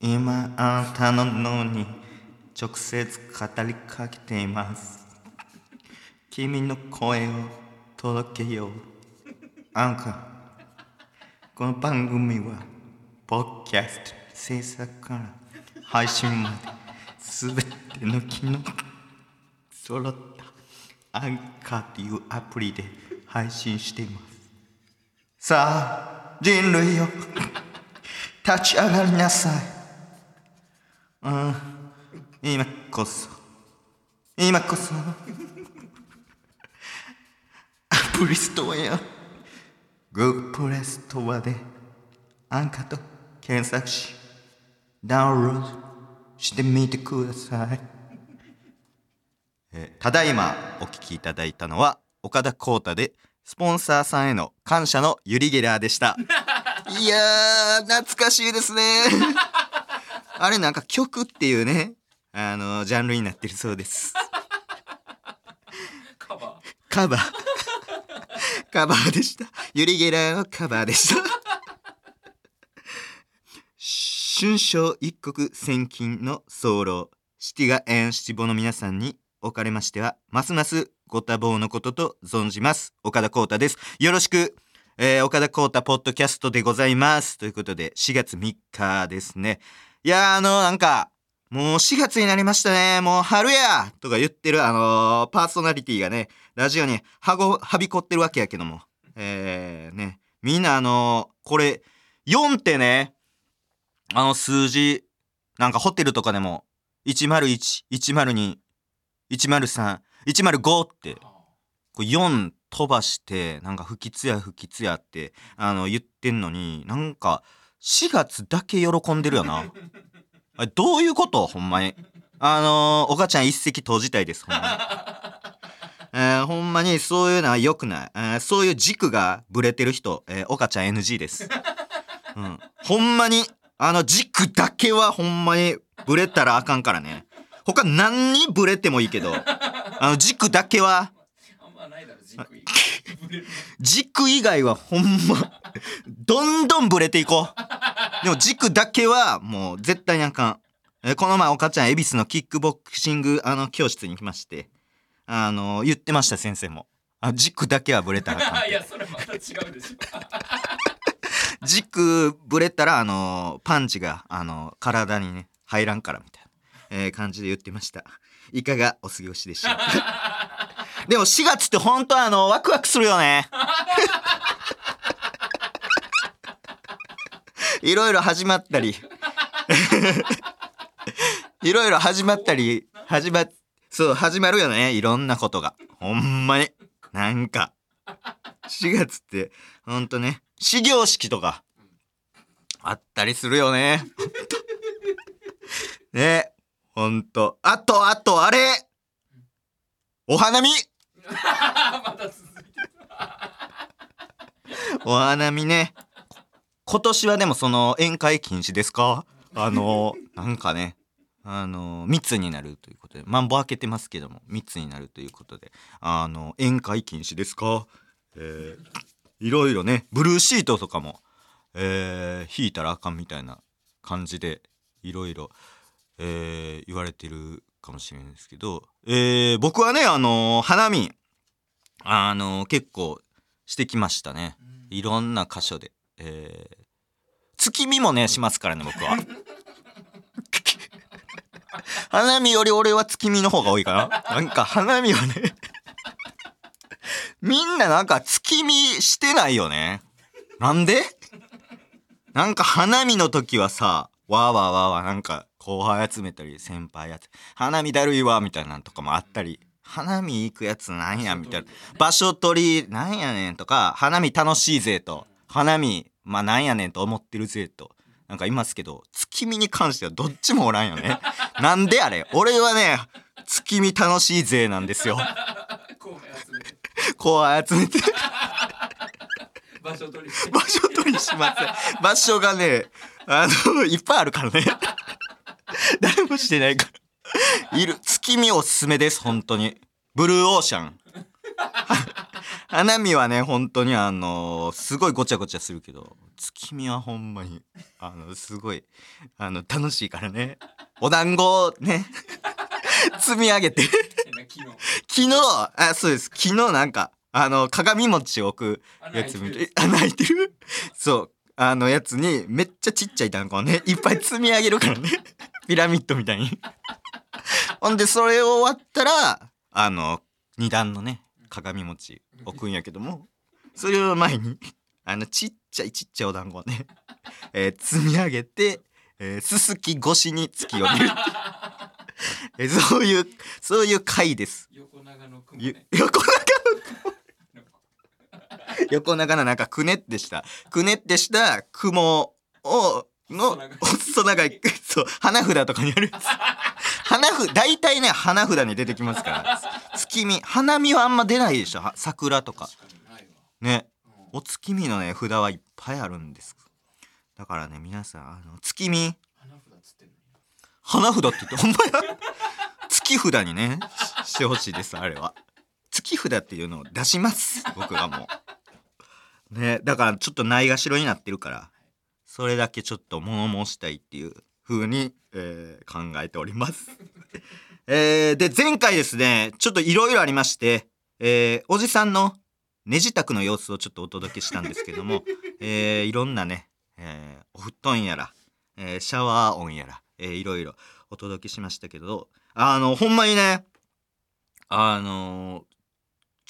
今あなたの脳に直接語りかけています。君の声を届けよう。アンカーこの番組はポッキャスト制作から配信まで全ての機能揃った。アンカーというアプリで配信しています。さあ人類よ立ち上がりなさい。うん。今こそ。今こそ。アプリストアや Google プレストアで。アンカーと検索し。ダウンロードしてみてください、えーただいまお聞きいただいたのは岡田浩太でスポンサーさんへの感謝のユリゲラーでした。いやー懐かしいですねあれなんか曲っていうねあのジャンルになってるそうです。カバー。カバー。カバーでした。ユリゲラーのカバーでした。春章一国千金の早漏シティガエンシティボの皆さんにおかれましてはますますご多忙のことと存じます。岡田浩太です。よろしく、えー岡田浩太ポッドキャストでございます。ということで4月3日ですねいやあのなんかもう4月になりましたね。もう春やとか言ってるあのーパーソナリティがね、ラジオにはご、はびこってるわけやけども。えー、ね。みんなあのーこれ、4ってね、あの数字、なんかホテルとかでも、101、102、103、105って、こう4飛ばして、なんか不吉や不吉やって、あの、言ってんのに、なんか、4月だけ喜んでるよな。あれどういうこと？ほんまに。あのー、おかちゃん一石投じたいです、ほんまに。えーほんまにそういうのは良くない。えーそういう軸がブレてる人、えー、おかちゃん NG です。うん。ほんまに、あの軸だけはほんまにブレたらあかんからね。他何にブレてもいいけど、あの軸だけは、あんまないだろ軸軸以外はほんま、どんどんブレていこう。でも軸だけはもう絶対にあかん。えーこの前おかちゃん恵比寿のキックボクシングあの教室に来まして、あの言ってました先生も。あ軸だけはブレたらあかん いやそれまた違うでしょ 軸ブレたらあのパンチがあの体にね入らんからみたいな、えー感じで言ってましたいかがお過ごしでしょうか？でも4月って本当あのワクワクするよね。いろいろ始まったり。いろいろ始まったり始まそう始まるよね。いろんなことが。ほんまに。なんか。4月ってほんとね。始業式とか。あったりするよね。ね。ほんと。あとあとあれ。お花見。また続いてるお花見ね。今年はでもその宴会禁止ですか？あのなんかね。あの密になるということで。マンボ開けてますけども密になるということで。あの宴会禁止ですか？えーいろいろね。ブルーシートとかも、えー引いたらあかんみたいな感じでいろいろ、えー言われてるかもしれないですけど、えー僕はねあの花見あの結構してきましたね。いろんな箇所で、えー月見もねしますからね僕は。花見より俺は月見の方が多いかな。なんか花見はね みんななんか月見してないよね。なんで？なんか花見の時はさわーわーわーわーなんか後輩集めたり先輩やつ花見だるいわみたいなのとかもあったり花見行くやつなんやみたいな。場所取りなんやねんとか花見楽しいぜと。花見まあなんやねんと思ってるぜと。なんかいますけど月見に関してはどっちもおらんよね。なんであれ？俺はね月見楽しいぜなんですよ。後輩集めて。後輩集め て。場所取り場所取りしません場所がねあのいっぱいあるからね 誰もしてないから。いる。月見おすすめです本当に。ブルーオーシャン。花見はね本当にあのすごいごちゃごちゃするけど月見はほんまにあのすごいあの楽しいからね。お団子をね 積み上げて。昨日。あそうです。昨日なんかあの鏡餅を置くやつ見て。あ泣いてる。そう。あのやつにめっちゃちっちゃい団子をねいっぱい積み上げるからねピラミッドみたいに。ほんでそれ終わったらあの二段のね鏡餅置くんやけどもそれを前にあのちっちゃいちっちゃいお団子をね、えー積み上げて、えーすすき越しに突き降りる。えーそういうそういう回です。横長の雲ゆね横長の横長のなんかくねってした。くねってした雲をの細長いそう花札とかにあるやつ。花札大体ね花札に出てきますから。月見。花見はあんま出ないでしょ。は桜とか。ねうんお月見のね札はいっぱいあるんです。だからね皆さんあの月見。花札つってんのに花札って言ってほんまや。月札にねししてほしいですあれは。月札っていうのを出します。僕がもう。ねだからちょっとないがしろになってるから。それだけちょっと物申したいっていう風に、えー考えております。えーで前回ですねちょっといろいろありまして、えーおじさんの寝支度の様子をちょっとお届けしたんですけども、えーいろんなね、えーお布団やら、えーシャワー音やら、えーいろいろお届けしましたけどあのほんまにねあの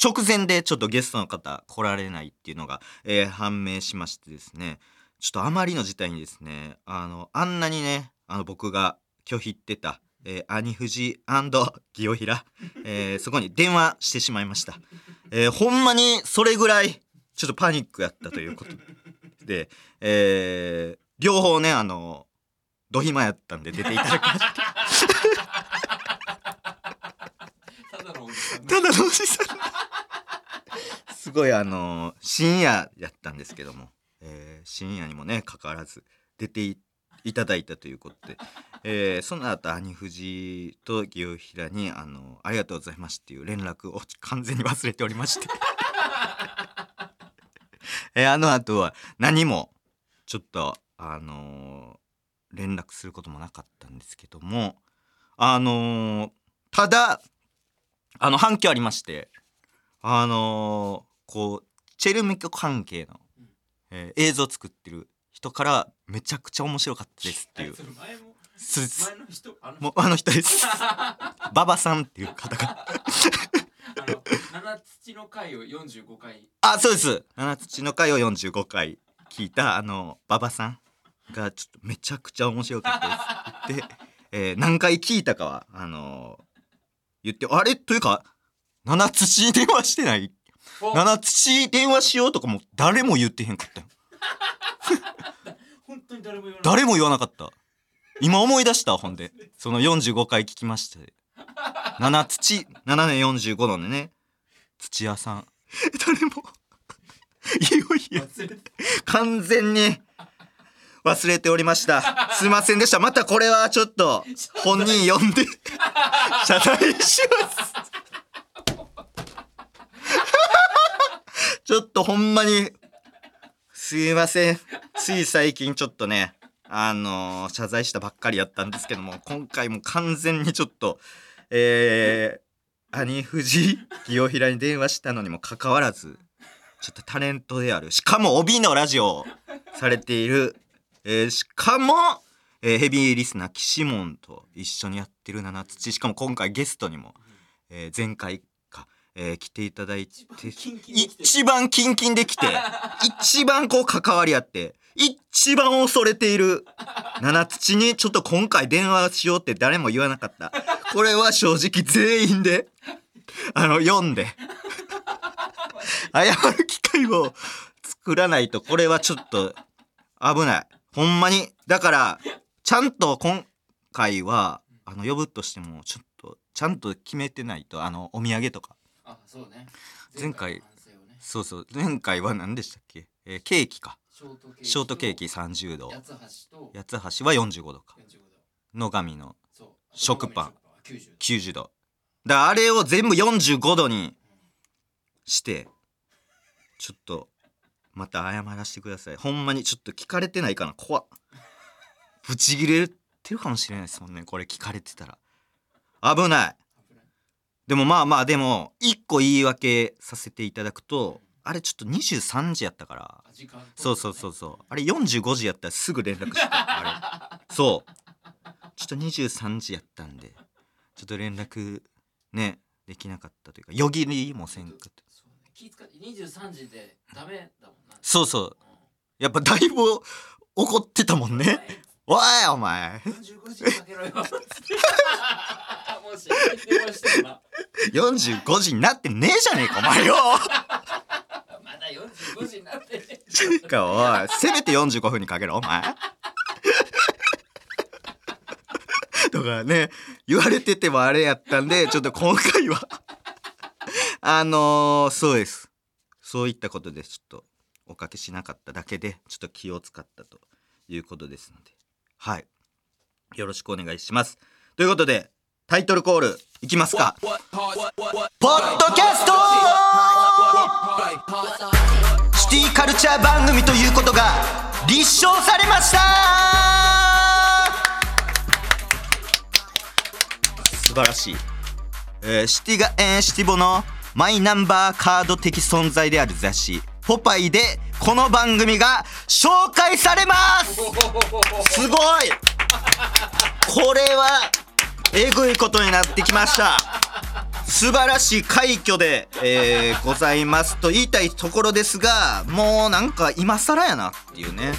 直前でちょっとゲストの方来られないっていうのが、えー判明しましてですねちょっとあまりの事態にですねあのあんなにねあの僕が拒否ってた、えー、兄藤ギオヒラ、えーそこに電話してしまいました、えーほんまにそれぐらいちょっとパニックやったということで、えー両方ねあのドヒマやったんで出ていただきました。ただのおじさんただのおじさん。すごいあの深夜やったんですけども、えー深夜にもねかかわらず出ていただいたということで、えーその後兄藤と清平にあの「ありがとうございます」っていう連絡を完全に忘れておりまして、えーあの後は何もちょっとあのー連絡することもなかったんですけども。あのーただあの反響ありまして。あのこうチェルミコ関係の、えー映像作ってる人からめちゃくちゃ面白かったですっていう。すす前の人あのもうあの人です。馬場さんっていう方が。七土の回を45回。あそうです。七土の回を45回聞いたあの馬場さんがちょっとめちゃくちゃ面白かったですって言って、えー何回聞いたかはあのー言ってあれ？というか七土に電話してない？お七土電話しようとかも誰も言ってへんかったよ。本当に誰も言わない。誰も言わなかった。今思い出したほんで。その45回聞きました七土7年45度でね。土屋さん。誰も。いよいよ。忘れて完全に忘れておりました。すいませんでした。またこれはちょっと本人呼んで。謝罪しますちょっとほんまにすいません。つい最近ちょっとねあのー謝罪したばっかりやったんですけども今回も完全にちょっとえー、兄藤清平に電話したのにもかかわらずちょっとタレントであるしかも帯のラジオをされている、えーしかも、えーヘビーリスナー岸門と一緒にやってる七土しかも今回ゲストにも、えー前回、えー来ていただいて一番キンキンできてる。一番キンキンできて一番こう関わり合って一番恐れている七土にちょっと今回電話しようって誰も言わなかった。これは正直全員であの読んで謝る機会を作らないとこれはちょっと危ない。ほんまに。だからちゃんと今回はあの呼ぶとしてもちょっとちゃんと決めてないとあのお土産とかあそうね。前回そうそう。前回は何でしたっけ、えーケーキか。ショートケーキショートケーキ30度。八つ橋は45度か。45度。野上の食パン。90 90度。だからあれを全部45度にしてちょっとまた謝らせてください。ほんまにちょっと聞かれてないかな？怖っ。ブチギレてるかもしれないですもんねこれ聞かれてたら。危ないでもまあまあでも一個言い訳させていただくとあれちょっと23時やったから。そうそうそうそう。あれ45時やったらすぐ連絡してあれ。そう。ちょっと23時やったんでちょっと連絡ねできなかったというかよぎりもせんかっ気使って23時でダメだもんな。そうそう。うんやっぱだいぶ怒ってたもんねおいお前。45時にかけろよ。もし電話してもな45時になってねえじゃねえかお前よ。まだ45時になってねかおい。せめて45分にかけろお前。とかね言われててもあれやったんでちょっと今回はあのーそうです。そういったことでちょっとおかけしなかっただけでちょっと気を使ったということですのではい。よろしくお願いします。ということでタイトルコールいきますか。ポッドキャスト！シティカルチャー番組ということが立証されました！素晴らしい、えーシティガエンシティボのマイナンバーカード的存在である雑誌「ポパイ」でこの番組が紹介されます。すごい。これはえぐいことになってきました。素晴らしい快挙で、えーございますと言いたいところですがもうなんか今更やなっていうね。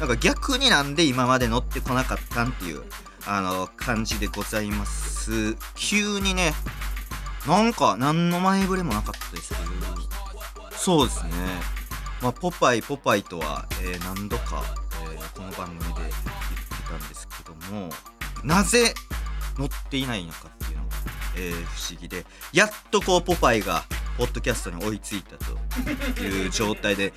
なんか逆になんで今まで乗ってこなかったんっていうあの感じでございます。急にねなんか何の前触れもなかったですけど。そうですね。まあポパイポパイとは、えー何度か、えーこの番組で言ってたんですけどもなぜ乗っていないのかっていうのが、えー不思議でやっとこうポパイがポッドキャストに追いついたという状態で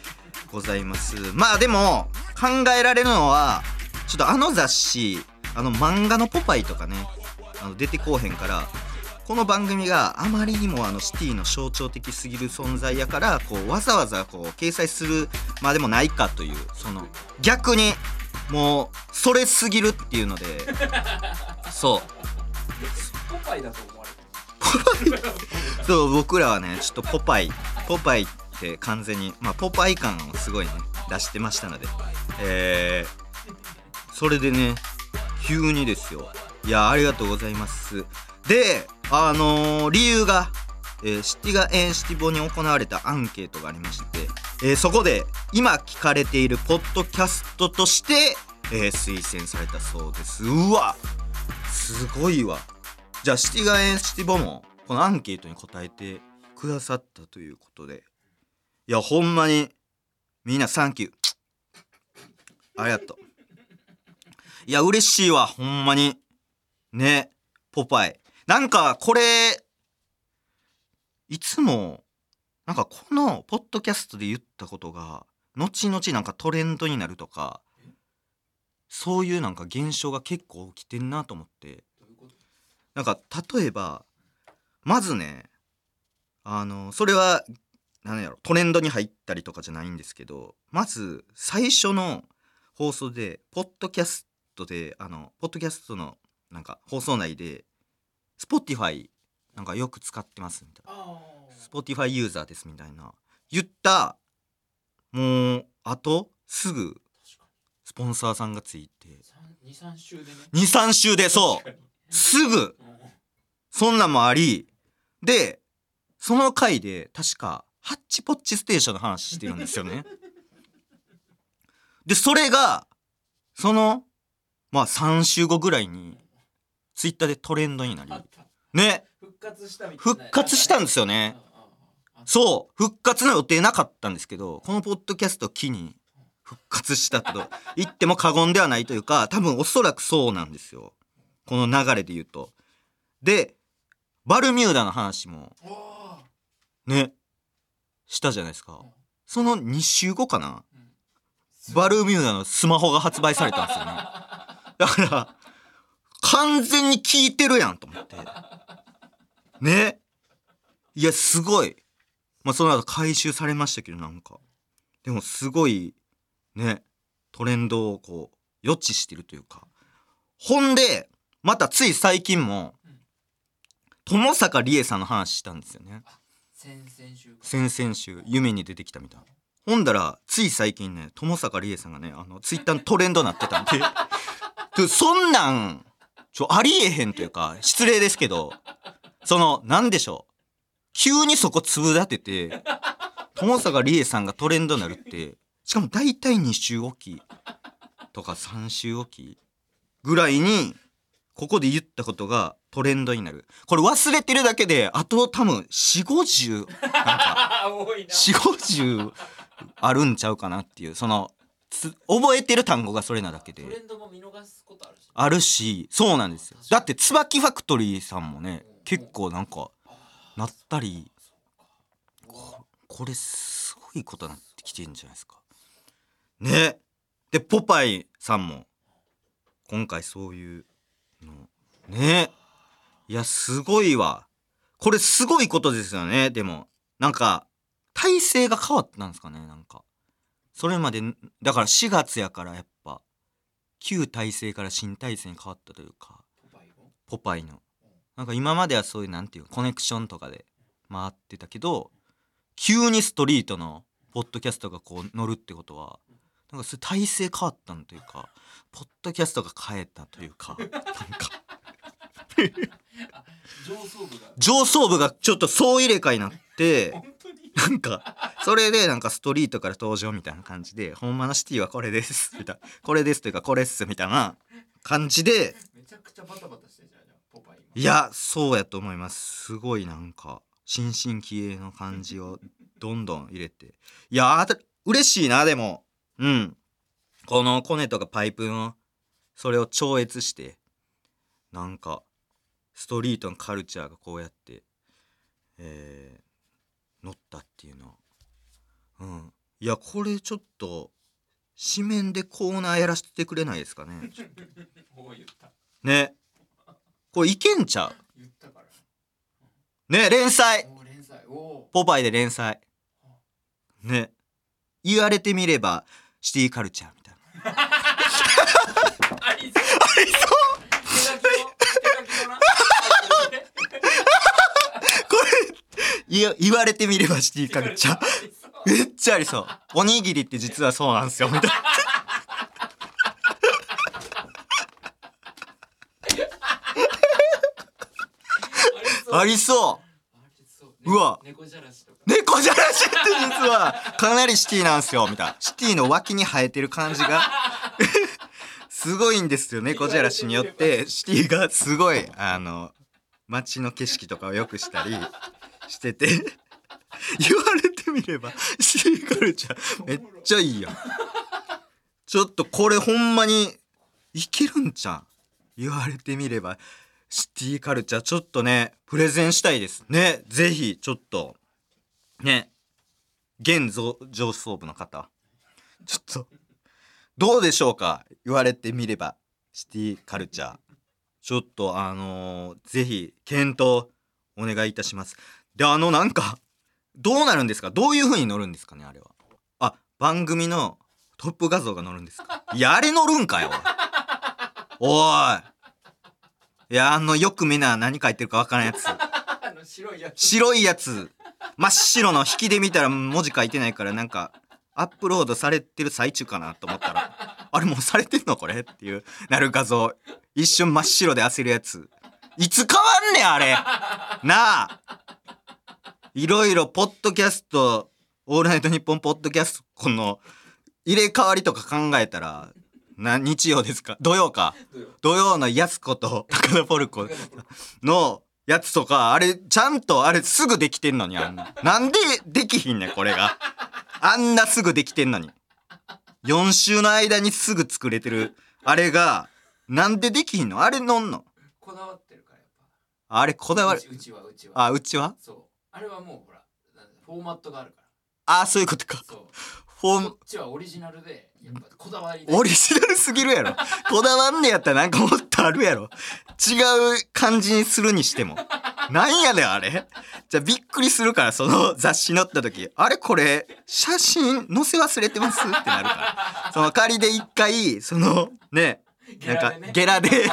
ございます。まあでも考えられるのはちょっとあの雑誌あの漫画のポパイとかねあの出てこうへんからこの番組があまりにもあのシティの象徴的すぎる存在やからこうわざわざこう掲載するまでもないかというその逆にもうそれすぎるっていうので そう。ポパイだと思われてる。そう僕らはねちょっとポパイポパイって完全にまあポパイ感をすごいね出してましたので。えー、それでね急にですよ。いやありがとうございます。であのー理由が、えーシティガエンシティボに行われたアンケートがありまして、えーそこで今聞かれているポッドキャストとして、え推薦されたそうです。うわすごいわ。じゃあシティガエンシティボもこのアンケートに答えてくださったということで。いやほんまにみんなサンキュー。ありがとう。いや嬉しいわほんまに。ねポパイ。なんかこれいつもなんかこのポッドキャストで言ったことが後々なんかトレンドになるとかそういうなんか現象が結構起きてんなと思って。なんか例えばまずねあのそれは何やろトレンドに入ったりとかじゃないんですけどまず最初の放送でポッドキャストであのポッドキャストのなんか放送内で Spotify なんかよく使ってますみたいな。あ Spotify ユー。ザーですみたいな。言ったもうあとすぐスポンサーさんがついて。に23週でね。23週でそう。すぐ。うん。そんなんもあり。でその回で確かハッチポッチステーションの話してるんですよね。でそれがそのまあ3週後ぐらいにツイッターでトレンドになり。ね。復活したみたいな。復活したんですよね。そう。復活の予定なかったんですけどこのポッドキャストを機に復活したと。言っても過言ではないというか多分おそらくそうなんですよ。この流れで言うと。でバルミューダの話もね。したじゃないですか。その2週後かな。ーバルミューダのスマホが発売されたんですよね。だから完全に聞いてるやんと思って。ね。いやすごい。まあその後回収されましたけどなんか。でもすごいね。トレンドをこう予知してるというか。ほんでまたつい最近も友坂理恵さんの話したんですよね。先々週か。先々週夢に出てきたみたいな。ほんだらつい最近ね友坂理恵さんがねあのツイッターのトレンドなってたんで。でそんなんありえへんというか失礼ですけどそのなんでしょう。急にそこ粒立てて友坂理恵さんがトレンドになるってしかも大体2週おきとか3週おきぐらいにここで言ったことがトレンドになる。これ忘れてるだけであと多分4 5 0なんか 多いな。4 5 0あるんちゃうかなっていうそのつ覚えてる単語がそれなだけで。トレンドも見逃すことあるし。あるしそうなんですよ。だって椿ファクトリーさんもね結構なんかなったりここれすごいことになってきてるんじゃないですか。ね。でポパイさんも今回そういうのね。いやすごいわ。これすごいことですよね。でもなんか体制が変わったんですかねなんかそれまでだから4月やからやっぱ旧体制から新体制に変わったというかポパイの。なんか今まではそういうなんていうコネクションとかで回ってたけど急にストリートのポッドキャストがこう乗るってことはなんかそう体制変わったのというかポッドキャストが変えたというか なんか。上層部が。上層部がちょっと総入れ替えになって なんかそれでなんかストリートから登場みたいな感じで「ほんまのシティはこれです」みたいな「これです」というか「これっす」みたいな感じでめちゃくちゃバタバタしてるじゃんポパイいやそうやと思います。すごいなんか新進気鋭の感じをどんどん入れて。いやあた嬉しいなでも。うん。このコネとかパイプのそれを超越してなんかストリートのカルチャーがこうやってえー乗ったっていうのは。うん。いやこれちょっと紙面でコーナーやらせてくれないですかね？ね。これいけんちゃう？ね連載。ポパイで連載。ね。言われてみればシティカルチャーみたいなありそうありそう手書きの手書きのなこれ言わ言われてみればシティカルチャーめっちゃありそう。おにぎりって実はそうなんですよ。みたいな。ありそう。う。わ。猫じゃらし猫じゃらしって実はかなりシティなんですよ。みたいな。シティの脇に生えてる感じが。すごいんですよ。猫じゃらしによって。シティがすごいあの街の景色とかを良くしたりしてて。言われてみればシティカルチャーめっちゃいいやん。ちょっとこれほんまにいけるんちゃう？言われてみれば。シティカルチャーちょっとねプレゼンしたいです。ねぜひちょっと。ね現上上層部の方。ちょっとどうでしょうか？言われてみればシティカルチャー。ちょっとあのーぜひ検討お願いいたします。であのなんかどうなるんですか？どういう風に乗るんですかねあれは？あ番組のトップ画像が載るんですか？いやあれ載るんかよおい。い。やあのよくみんな何書いてるかわからんやつ。白いやつ。白いやつ。真っ白の引きで見たら文字書いてないからなんかアップロードされてる最中かなと思ったらあれもうされてんのこれっていうなる画像。一瞬真っ白で焦るやつ。いつ変わんねんあれ。なあいろいろポッドキャスト「オールナイトニッポン」ポッドキャストこの入れ替わりとか考えたらな日曜ですか？土曜か？土曜。のやす子と高田ポルコのやつとかあれちゃんとあれすぐできてんのにあんな。なんでできひんねんこれが。あんなすぐできてんのに。4週の間にすぐ作れてるあれがなんでできひんの？あれのんの？こだわってるからやっあれこだわる。うちはうちは。あうちは？そうあれはもうほらフォーマットがあるかあそういうことか。らそう。フォーム。こっちはオリジナルでやっぱこだわりで。オリジナルすぎるやろ。こだわんねやったらなんかもっとあるやろ。違う感じにするにしても。なんやねんあれ。じゃあびっくりするからその雑誌載った時。あれこれ写真載せ忘れてます？ってなるから。その仮で一回そのね。なんかゲラで。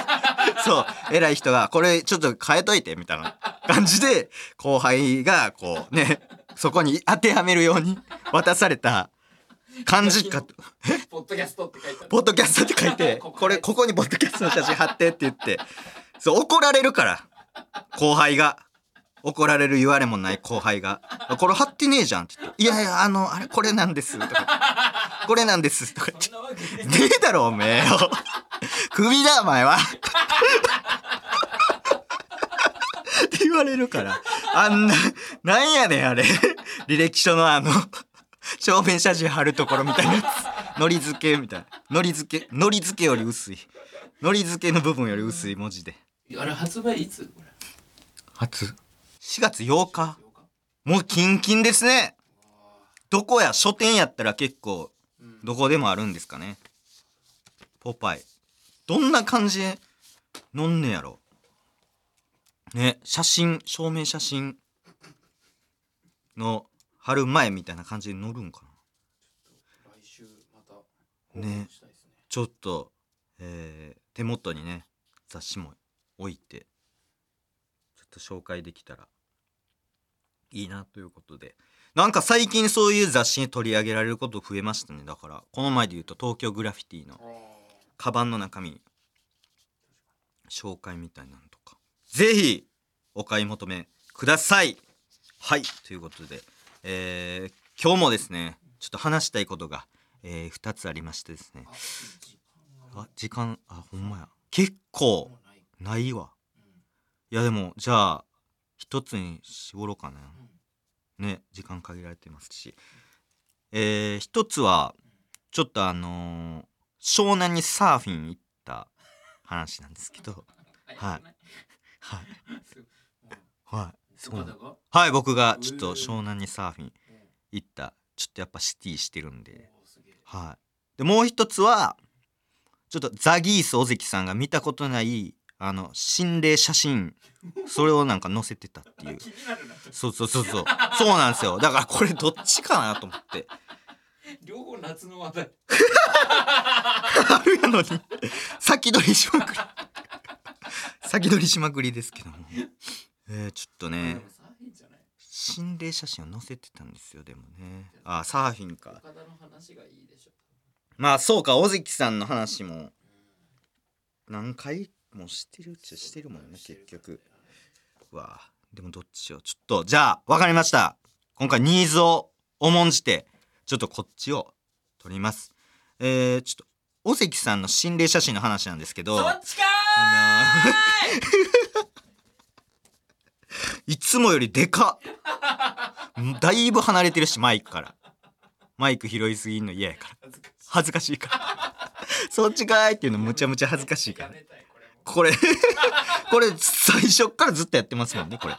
そう。偉い人がこれちょっと変えといてみたいな感じで後輩がこうねそこに当てはめるように渡された感じかと。ポッドキャストって書いてある。ポッドキャストって書いてこれここにポッドキャストの写真貼ってって言ってそう怒られるから後輩が。怒られる言われもない後輩が「これ貼ってねえじゃん」って言って「いやいやあのあれこれなんです」とか「これなんです」とか言って。そんなわけ「ねねえだろおめえよ。クビだお前は」って言われるから。あんななんやねんあれ。履歴書のあの正面写真貼るところみたいなやつ。のり付けみたいな。のり付けのり付けより薄い。のり付けの部分より薄い文字で。あれ発売いつ？これ初。4月8日。8日もうキンキンですね。どこや？書店やったら結構うんどこでもあるんですかね。ポパイ。どんな感じで飲んねやろ？ね写真証明写真の貼る前みたいな感じで載るんかな。来週またね。ちょっと、えー手元にね雑誌も置いてちょっと紹介できたらいいなということで。なんか最近そういう雑誌に取り上げられること増えましたね。だからこの前で言うと東京グラフィティのカバンの中身紹介みたいなのとかぜひお買い求めください。はい。ということで、えー今日もですねちょっと話したいことが、え2つありましてですね。ああ時間あほんまや。結構ないわ。うん。いやでもじゃあ一つに絞ろうかな。うん。ね時間限られてますし。えー、一つはちょっとあのー湘南にサーフィン行った話なんですけど。はいはい。はい。そうはい。僕がちょっとえー湘南にサーフィン行った。ちょっとやっぱシティしてるんで。はい。でもう一つはちょっとザギース尾関さんが見たことないあの心霊写真。それをなんか載せてたっていう。そうそうそうそう。そうなんですよ。だからこれどっちかなと思って。両方夏の話題。あるやのに。先取りしまくり先取りしまくりですけども。えー、ちょっとね心霊写真を載せてたんですよでもね。あサーフィンか。岡田の話がいいでしょ。まあそうか尾関さんの話も。何回もしてるっちゃしてるもんね結局。うわあ。でもどっちしようちょっとじゃあ分かりました。今回ニーズを重んじてちょっとこっちを撮ります。えー、ちょっと尾関さんの心霊写真の話なんですけど。そっちかいつもよりでか。だいぶ離れてるしマイクから。マイク拾いすぎんの嫌やから。恥ずかしいから。そっちかーいっていうのむちゃむちゃ恥ずかしいから。これ これ最初からずっとやってますもんねこれ。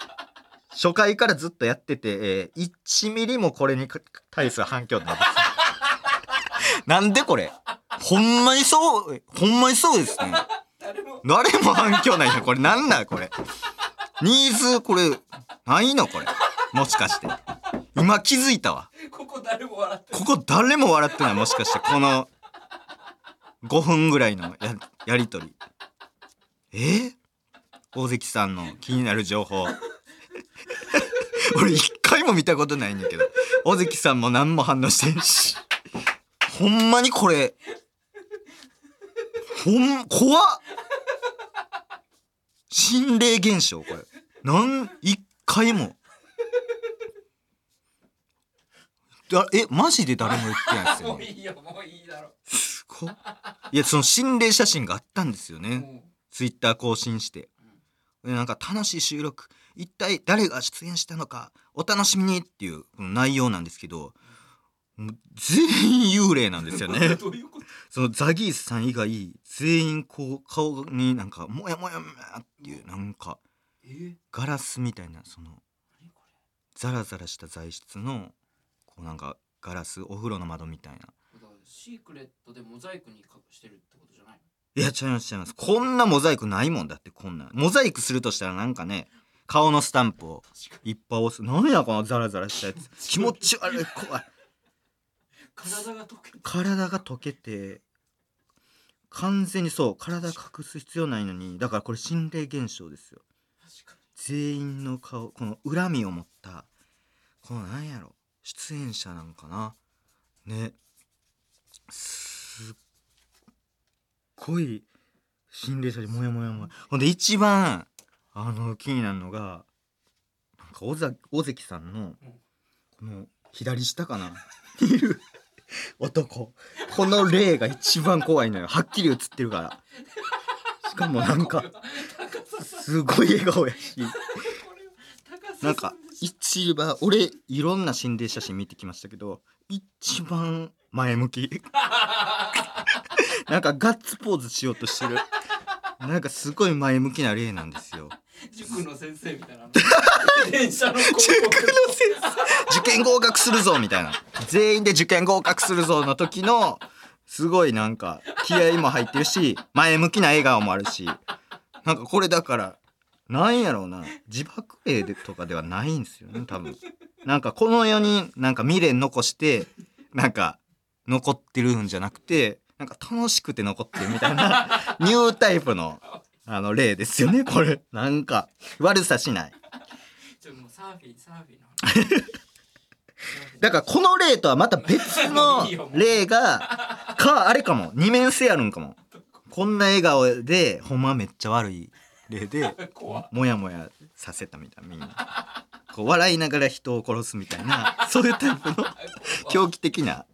初回からずっとやってて、えー、1ミリもこれに対する反響ないでなんでこれ？ほんまにそうほんまにそうですね。誰も反響ないのこれなんなん？これ。ニーズこれないの？これ。もしかして。今気づいたわ。ここ誰も笑ってここ誰も笑ってない。もしかしてこの5分ぐらいのややりとり。え？ー、大関さんの気になる情報。俺一回も見たことないんだけど。大関さんも何も反応してんし。ほんまにこれほん怖っ。心霊現象これ。なん一回も。だえマジで誰も言ってないですよ もうねいいよもういいだろ。すごっ。いやその心霊写真があったんですよね。もツイッター更新して。でなんか楽しい収録。一体誰が出演したのかお楽しみにっていうこの内容なんですけど全員幽霊なんですよ うねそのザギースさん以外全員こう顔になんかモヤモヤモヤっていうなんかえ？ー、ガラスみたいなそのザラザラした材質のこうなんかガラスお風呂の窓みたいな。シークレットでモザイクに隠してるってことじゃないの？いや違います違います。こんなモザイクないもんだってこんなんモザイクするとしたらなんかね顔のスタンプをいっぱい押す。何やこのザラザラしたやつ。気持ち悪い怖い体が溶けて。体が溶けて完全にそう体隠す必要ないのにだからこれ心霊現象ですよ。全員の顔この恨みを持ったこのなんやろ出演者なんかな。ね。すっごい心霊者でモヤモヤモヤほんで一番あの気になるのがなんか尾ざ尾関さんのこの左下かな。いる 男。この霊が一番怖いのよ。はっきり映ってるから。しかもなんかすごい笑顔やし。なんか一番俺いろんな心霊写真見てきましたけど一番前向き。なんかガッツポーズしようとしてる。なんかすごい前向きな例なんですよ。塾の先生みたいな。電車の広告受験合格するぞみたいな。全員で受験合格するぞの時のすごいなんか気合も入ってるし前向きな笑顔もあるし。なんかこれだからなんやろうな。自爆霊とかではないんですよね多分。なんかこの世になんか未練残してなんか残ってるんじゃなくてなんか楽しくて残ってるみたいなニュータイプのあの例ですよね これ。なんか悪さしない。ちょもうサーフィンサーフィンの話。だからこの例とはまた別の例が かあれかも。二面性あるんかも。こんな笑顔でほんまめっちゃ悪い例でもやもやさせたみたいな。みんなこう笑いながら人を殺すみたいなそういうタイプの狂気的な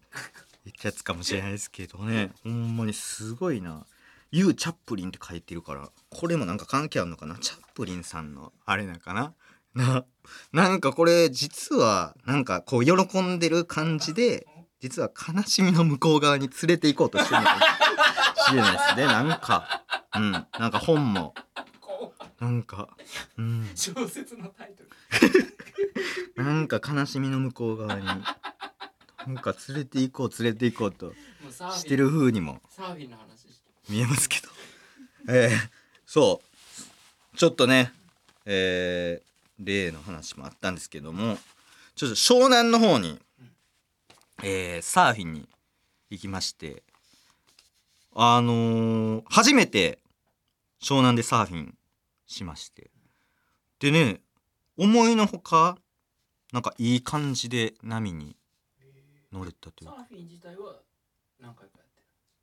やつかもしれないですけどね。ほんまにすごいなユー・チャップリンって書いてるからこれもなんか関係あるのかな？チャップリンさんのあれなんかな？ななんかこれ実はなんかこう喜んでる感じで実は悲しみの向こう側に連れて行こうとしてるのかもしれないですね。なんかうんなんか本も。なんかうん。小説のタイトル。なんか悲しみの向こう側になんか連れて行こう連れて行こうとしてる風にも。サーフィンの話見えますけど。えー、そう。ちょっとねえー、例の話もあったんですけどもちょっと湘南の方に、えー、サーフィンに行きましてあのー初めて湘南でサーフィンしまして。でね思いのほかなんかいい感じで波に乗れたというか。サーフィン自体は何回か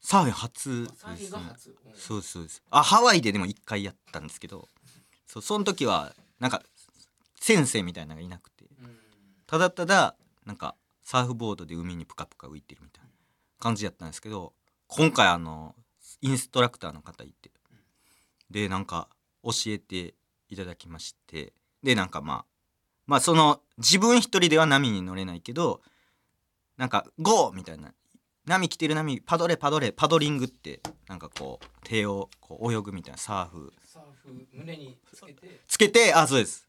サーフィン初。ですねそうですそうです。あハワイででも一回やったんですけどそうその時はなんか先生みたいなのがいなくて。うん。ただただなんかサーフボードで海にプカプカ浮いてるみたいな感じやったんですけど今回あのインストラクターの方いて。でなんか教えていただきまして。でなんかまあまあその自分一人では波に乗れないけどなんか「ゴー!」みたいな「波来てる波パドレパドレパドリング」ってなんかこう手をこう泳ぐみたいなサーフ。サーフ胸につけて。つけてあそうです。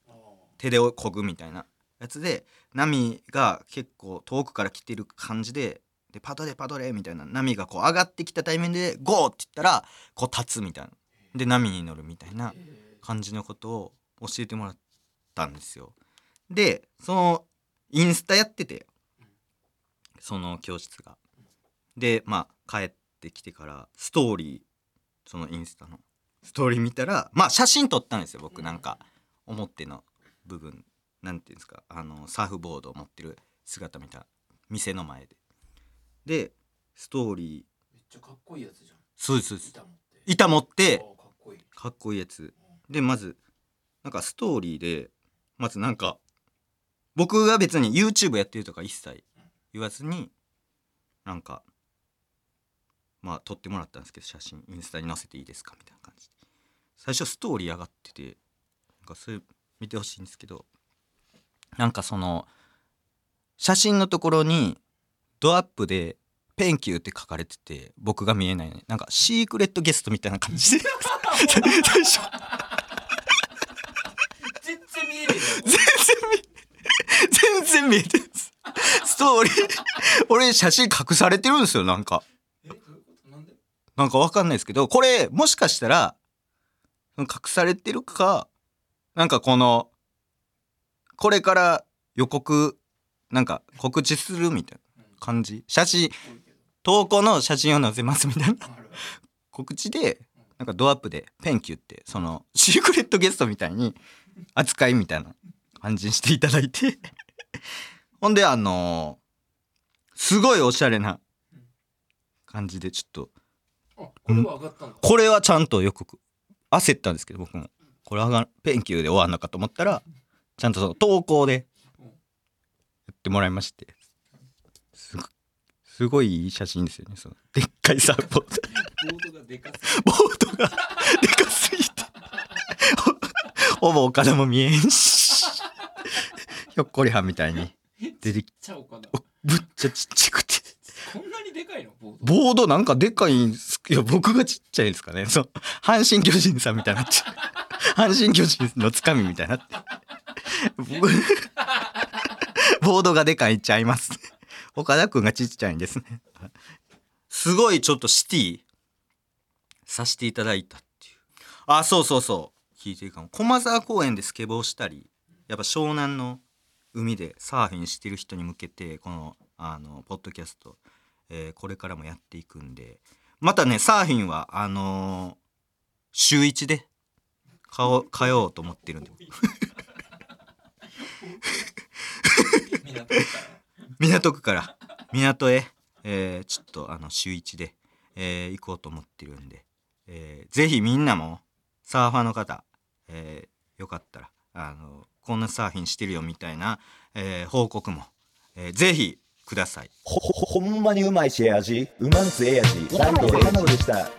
手で漕ぐみたいな。やつで波が結構遠くから来てる感じででパドレパドレみたいな波がこう上がってきたタイミングでゴーって言ったらこう立つみたいな。で波に乗るみたいなえ感じのことを教えてもらったんですよ。でそのインスタやっててその教室がでまあ帰ってきてからストーリーそのインスタのストーリー見たらまあ写真撮ったんですよ僕なんか表の部分。なんていうんですかあのサーフボードを持ってる姿見た店の前で。でストーリー。めっちゃかっこいいやつじゃん。そうですそうです。板持って。板持ってあーかっこいい。かっこいいやつ。でまずなんかストーリーでまずなんか僕が別に YouTube やってるとか一切言わずになんかまあ撮ってもらったんですけど写真。インスタに載せていいですか？みたいな感じで。最初ストーリー上がっててなんかそれ見てほしいんですけどなんかその写真のところにドアップで「ペンキュー」って書かれてて僕が見えないねなんかシークレットゲストみたいな感じで。最初。全然見えね全然見全然見えてるんですストーリー俺写真隠されてるんですよなんかえよえどういうことなんかわかんないですけどこれもしかしたら隠されてるかなんかこのこれから予告なんか告知するみたいな感じ？写真投稿の写真を載せますみたいな。告知でなんかドアップでペンキュってそのシークレットゲストみたいに扱いみたいな感じにしていただいて。ほんであのすごいおしゃれな感じでちょっとこれは上がったんだ。これはちゃんとよく焦ったんですけど僕も。これ上がペンキューで終わんのかと思ったらちゃんとその投稿でやってもらいまして。すごすごいいい写真ですよねそのでっかいサーボードボードがでかすボードがでかすぎて。ほほぼ岡田も見えんし。ひょっこりはんみたいに。出てきちゃおうかなぶっちゃちっちゃくてにでかいの？ボード。ボードなんかでかいんす。いや僕がちっちゃいですかね。そう。阪神巨人さんみたいになって阪神巨人のつかみみたいになって僕ボードがでかいっちゃいます岡田くんがちっちゃいんですね。すごいちょっとシティ。させていただいたっていう。あそうそうそう。聞いてるかも。駒沢公園でスケボーしたりやっぱ湘南の海でサーフィンしてる人に向けてこのあのポッドキャスト、えーこれからもやっていくんでまたねサーフィンはあのー週1でかお通おうと思ってるんで。港区から。港区から港へ、えーちょっとあの週1で、えー行こうと思ってるんで、えーぜひみんなもサーファーの方、えーよかったらあのこんなサーフィンしてるよみたいな、えー報告も、えーぜひください。ほ、ほ、ほんまにうまいしえ味？うまんすええ味？ランドエナで。した。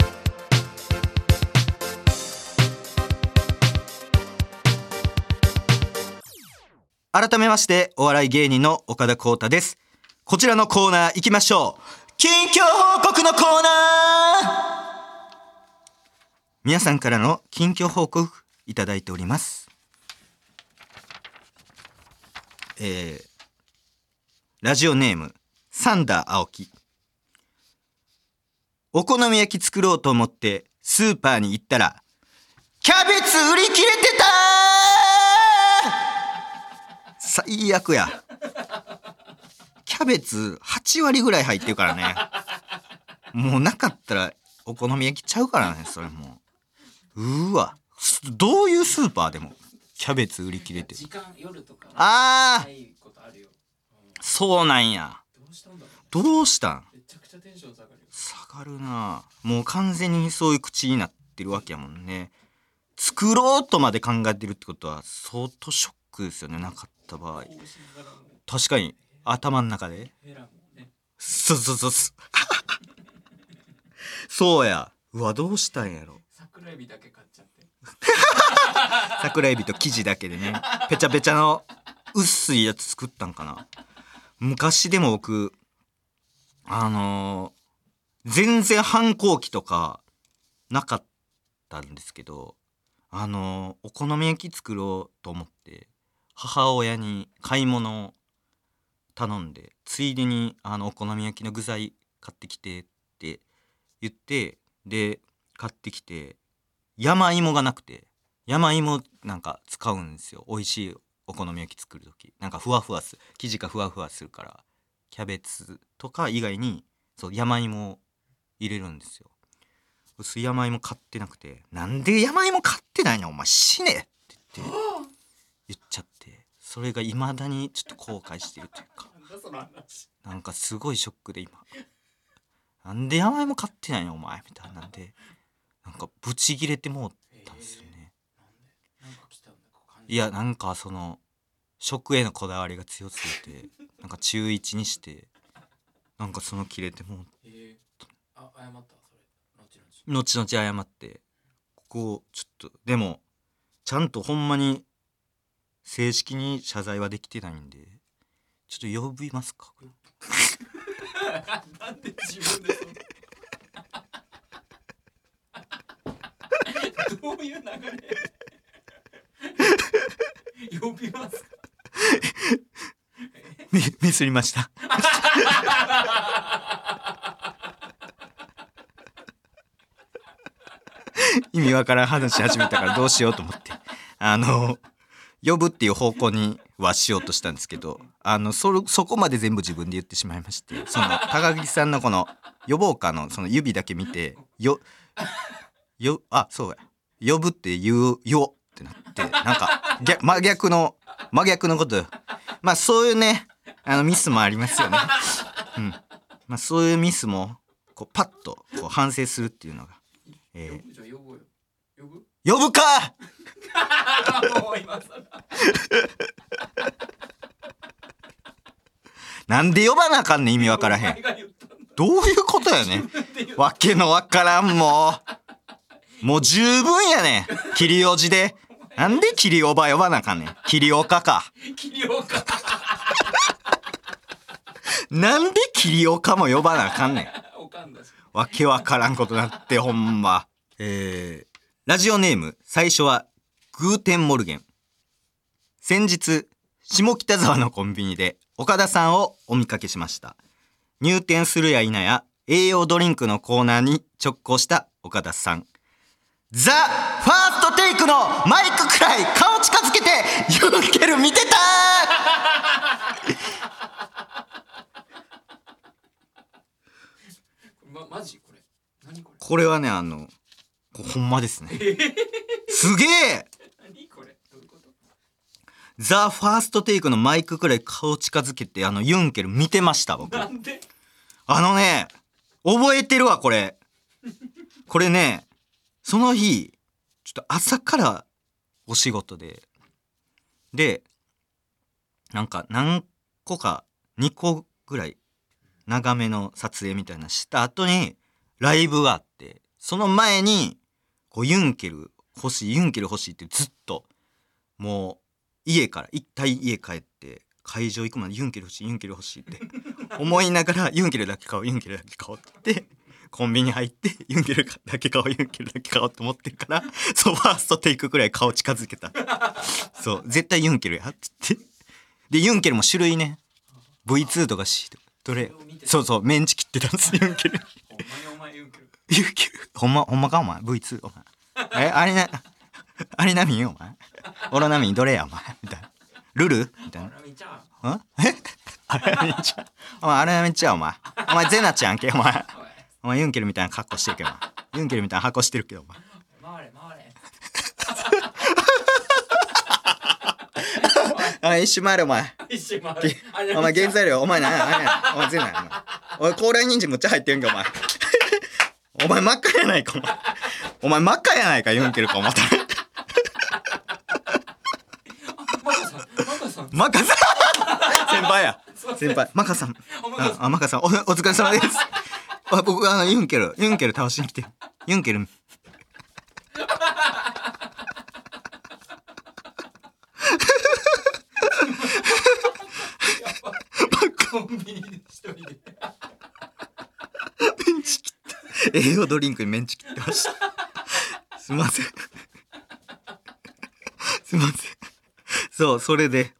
改めましてお笑い芸人の岡田光太です。こちらのコーナー行きましょう。近況報告のコーナー！皆さんからの近況報告いただいております。えー、ラジオネームサンダー青木。お好み焼き作ろうと思ってスーパーに行ったらキャベツ売り切れてた最悪や。キャベツ8割ぐらい入ってるからね。もうなかったらお好み焼きちゃうからねそれもう。うーわ。すどういうスーパーでもキャベツ売り切れてる。時間夜とかああそうなんや。どうしたん？めちゃくちゃテンション下がるよ下がるな。もう完全にそういう口になってるわけやもんね。作ろうとまで考えてるってことは相当ショックですよね。なかった場合。確かに頭の中で。そうそうそうそう。そうや。うわどうしたんやろ。桜エビだけ買っちゃって。桜エビと生地だけでね。ペチャペチャの薄いやつ作ったんかな昔でも僕あのー全然反抗期とかなかったんですけどあのーお好み焼き作ろうと思って母親に買い物を頼んでついでにあのお好み焼きの具材買ってきてって言ってで買ってきて山芋がなくて山芋なんか使うんですよ。美味しいお好み焼き作る時なんかふわふわす生地がふわふわするからキャベツとか以外にそう山芋を入れるんですよ。薄い山芋買ってなくてなんで山芋買ってないの？お前死ねって言って言っちゃってそれが未だにちょっと後悔してるというか。なんかすごいショックで今。なんで山芋買ってないの？お前みたいな。んでなんかブチギレてもうたんですよね。いやなんかその食へのこだわりが強すぎてなんか中1にしてなんかその切れてもうえ。ー、あ謝った？それ。後々。後々謝ってここちょっとでもちゃんとほんまに正式に謝罪はできてないんでちょっと呼びますか？なんで自分で どういう流れ？呼びますか？ミミスりました。意味わからん話し始めたからどうしようと思って。あの呼ぶっていう方向にはしようとしたんですけどあのそそこまで全部自分で言ってしまいましてその高木さんのこの呼ぼうかのその指だけ見てよよあそうや。呼ぶって言うよってなってなんか逆真逆の真逆のこと。まあそういうねあのミスもありますよね。うん。まあ、そういうミスもこうパッとこう反省するっていうのが、えー。呼ぶか！なんで呼ばなあかんねん意味わからへん。どういうことやねん。わけのわからんもう。もう十分やねん。切りおじでなんで切りおば呼ばなあかんねん切りおかか切りようかなんで切りおかも呼ばなあかんねんわけわからんことなってほんま。えー、ラジオネーム最初はグーテンモルゲン。先日、下北沢のコンビニで岡田さんをお見かけしました。入店するや否や栄養ドリンクのコーナーに直行した岡田さん。ザ・ファーストテイクのマイクくらい顔近づけてユンケル見てた まマジ？これ。何これ？これはね、あの、こほんまですね。すげえ何これ？どういうこと？ザ・ファーストテイクのマイクくらい顔近づけてあのユンケル見てました僕。なんで？あのね覚えてるわこれ。これねその日ちょっと朝からお仕事で。でなんか何個か2個ぐらい長めの撮影みたいなした後にライブがあってその前にこうユンケル欲しいユンケル欲しいってずっともう家から一体家帰って会場行くまでユンケル欲しいユンケル欲しいって思いながらユンケルだけ買おうユンケルだけ買おうって。コンビニ入って ユンケルだけ買おうユンケルだけ買おうと思ってるから そうファーストテイクくらい顔近づけた。そう絶対ユンケルやっつって。でユンケルも種類ね。V2 とか C とか。どれそうそうメンチ切ってたんですユンケル。ほんまにお前言うけどユンケル。ほんまほんまかお前？V2 お前。えあれなあれナミンお前？オロナミンどれやお前？みたいな。ルル？みたいな。え？あれめっちゃお前あれめっちゃお前。お前ゼナちゃんけお前お前ユンケルみたいな格好してるけど。ユンケルみたいな格好してるけどお前。回れ回れ。あ一瞬回れお前。一周回れ。お前原材料お前なんやなんや。お前ゼナやお前高麗人参むっちゃ入ってんけ お前。お前真っ赤やないかお前。お前真っ赤やないかユンケルか思ったマカさんマカさん。マカさん。先輩や。先輩。マカさん。あマカさん。おお疲れ様ですあ僕あのユンケルユンケル倒しに来て。ユンケル。コンビニで一人で。メンチ切って栄養ドリンクにメンチ切ってました。すいません。すいません。そうそれで。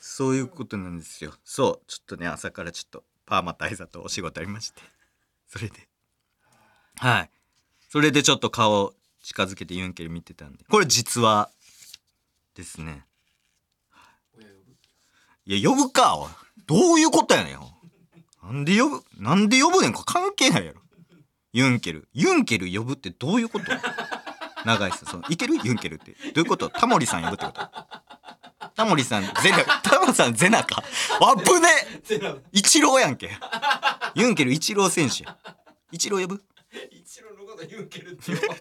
そういうことなんですよ。そうちょっとね朝からちょっとパーマ大佐とお仕事ありましてそれで。はい。それでちょっと顔近づけてユンケル見てたんで。これ実話ですね。いや呼ぶかどういうことやねんなんで呼ぶ？なんで呼ぶねんか。関係ないやろ。ユンケル。ユンケル呼ぶってどういうこと？長井さんそのいける？ユンケルって。どういうこと？タモリさん呼ぶってこと？タモリさんゼナタモリさんゼナか？あぶねローやんけユンケルイチロー選手や。イチロー呼ぶ？一郎のこと言うけるって呼ば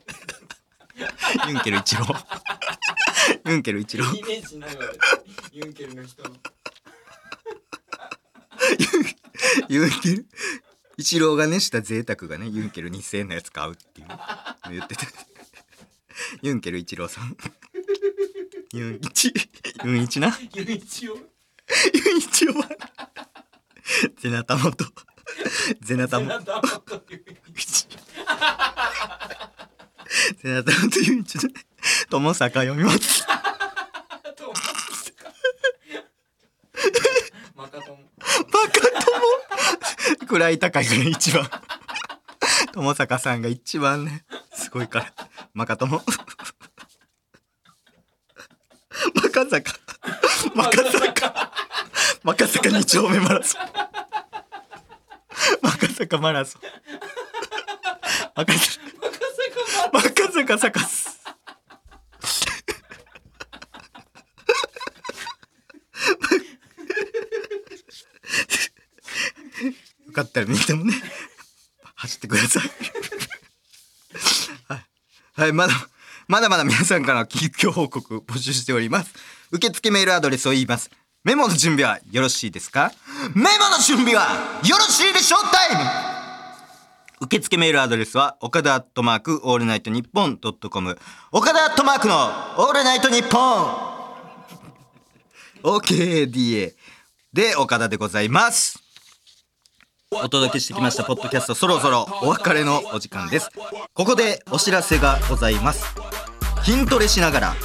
ユンケルイチローユンケルイチローイメージないわユンケルの人の。ユンケル？イチローがねした贅沢がねユンケル2000円のやつ買うっていう。の言ってた。ユンケルイチローさん。ユンイチユンイチな？ユン一郎。ユンイチローはゼナタモと ゼナタモ。ゼナタモとユンイチで友坂読みます。バカ友位高いから一番。友坂さんが一番ね。すごいから。マカ友マカ赤坂赤坂。赤坂2丁目マラソン。赤坂マラソン。赤坂赤坂サカスよかったらみんなもね走ってくださいはい、はい、まだまだまだ皆さんからの近況報告募集しております受付メールアドレスを言いますメモの準備はよろしいですかメモの準備はよろしいでしょうタイム。受付メールアドレスは岡田アットマークオールナイトニッポンドットコム。岡田アットマークのオールナイトニッポン。OKDA で岡田でございます。お届けしてきましたポッドキャストそろそろお別れのお時間です。ここでお知らせがございます。筋トレしながら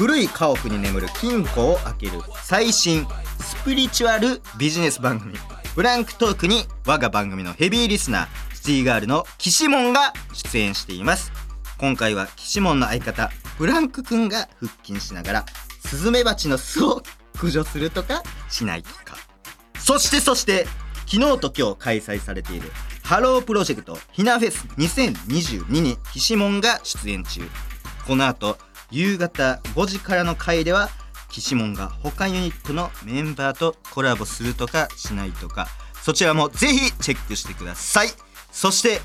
古い家屋に眠る金庫を開ける最新スピリチュアルビジネス番組。ブランクトークに我が番組のヘビーリスナーシティガールのキシモンが出演しています。今回はキシモンの相方ブランクくんが腹筋しながらスズメバチの巣を駆除するとかしないとか。そしてそして昨日と今日開催されているハロープロジェクトひなフェス2022にキシモンが出演中。この後夕方5時からの回ではキシモンが他ユニットのメンバーとコラボするとかしないとかそちらもぜひチェックしてください。そして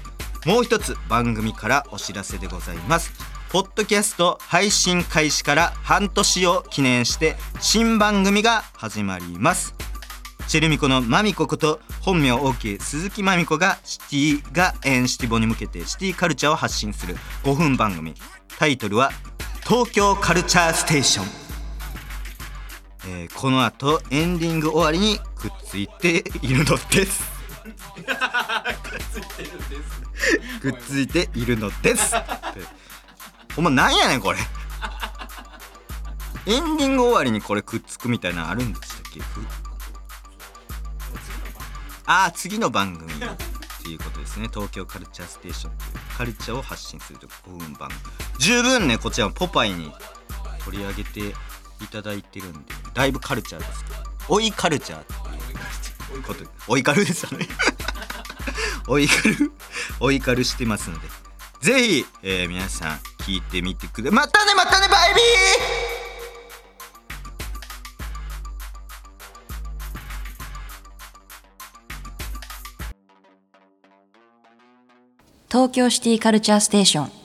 もう一つ番組からお知らせでございます。ポッドキャスト配信開始から半年を記念して新番組が始まります。チェルミコのマミコこと本名 OK 鈴木マミコがシティがエンシティボに向けてシティカルチャーを発信する5分番組。タイトルは東京カルチャーステーション、えーこの後エンディング終わりにくっついているのです。くっついているのです。お前なんやねんこれ。エンディング終わりにこれくっつくみたいなのあるんでしたっけ？ああ次の番組っていうことですね。東京カルチャーステーションという。カルチャーを発信するという5分番組十分ねこちらもポパイに取り上げていただいてるんでだいぶカルチャーです。追いカルチャーっていうこと。追いカルですよね。追いカル追いカルしてますので。ぜひ、えー皆さん聞いてみてくれまたねまたねバイビー！東京シティカルチャーステーション。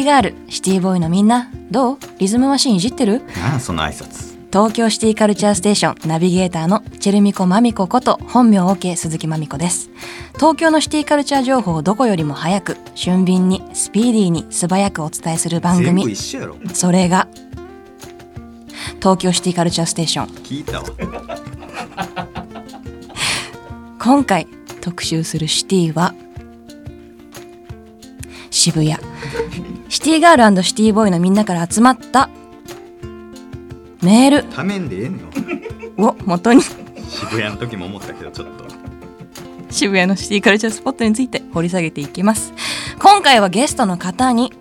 シティガールシティボーイのみんなどう？リズムマシンいじってる？なあその挨拶。東京シティカルチャーステーションナビゲーターのチェルミコマミコこと本名 OK 鈴木まみこです。東京のシティカルチャー情報をどこよりも早く俊敏にスピーディーに素早くお伝えする番全部組一緒やろ。それが東京シティカルチャーステーション。聞いたわ。今回特集するシティは渋谷シティガールシティボーイのみんなから集まった。メール。ためんでええのを 元に。渋谷の時も思ったけどちょっと。渋谷のシティカルチャースポットについて掘り下げていきます。今回はゲストの方に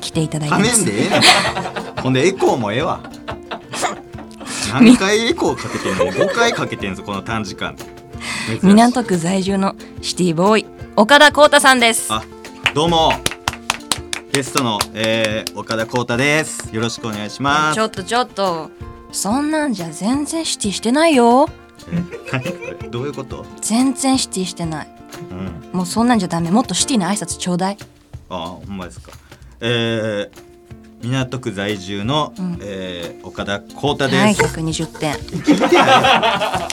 来ていただいてたます。めんでええのほんでエコーもええわ。何回エコーかけてんの？5回かけてんぞこの短時間。港区在住のシティボーイ岡田浩太さんです。あどうも。ゲストの、えー、岡田浩太です。よろしくお願いします。ちょっとちょっとそんなんじゃ全然シティしてないよ。どういうこと？全然シティしてない。うん。もうそんなんじゃダメ。もっとシティな挨拶ちょうだい。あほんまですか。えー、港区在住の、ん。えー、岡田浩太です、はい120点。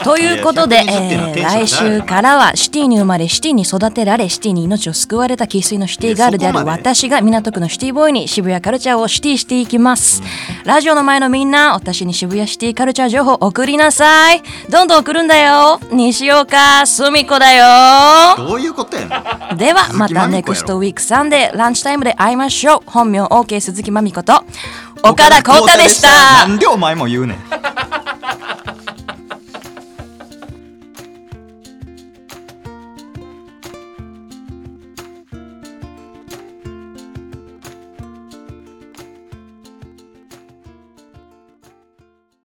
ということで、いや120点のえー来週からはシティに生まれシティに育てられシティに命を救われた生粋のシティガールである私が港区のシティボーイに渋谷カルチャーをシティしていきます、ラジオの前のみんな私に渋谷シティカルチャー情報送りなさい。どんどん送るんだよ。西岡澄子だよ。どういうことやねん。ではまた鈴木まみこやろ。NEXT WEEK サンデーランチタイムで会いましょう。本名 OK 鈴木まみこと岡田浩太でした。なんでお前も言うねん。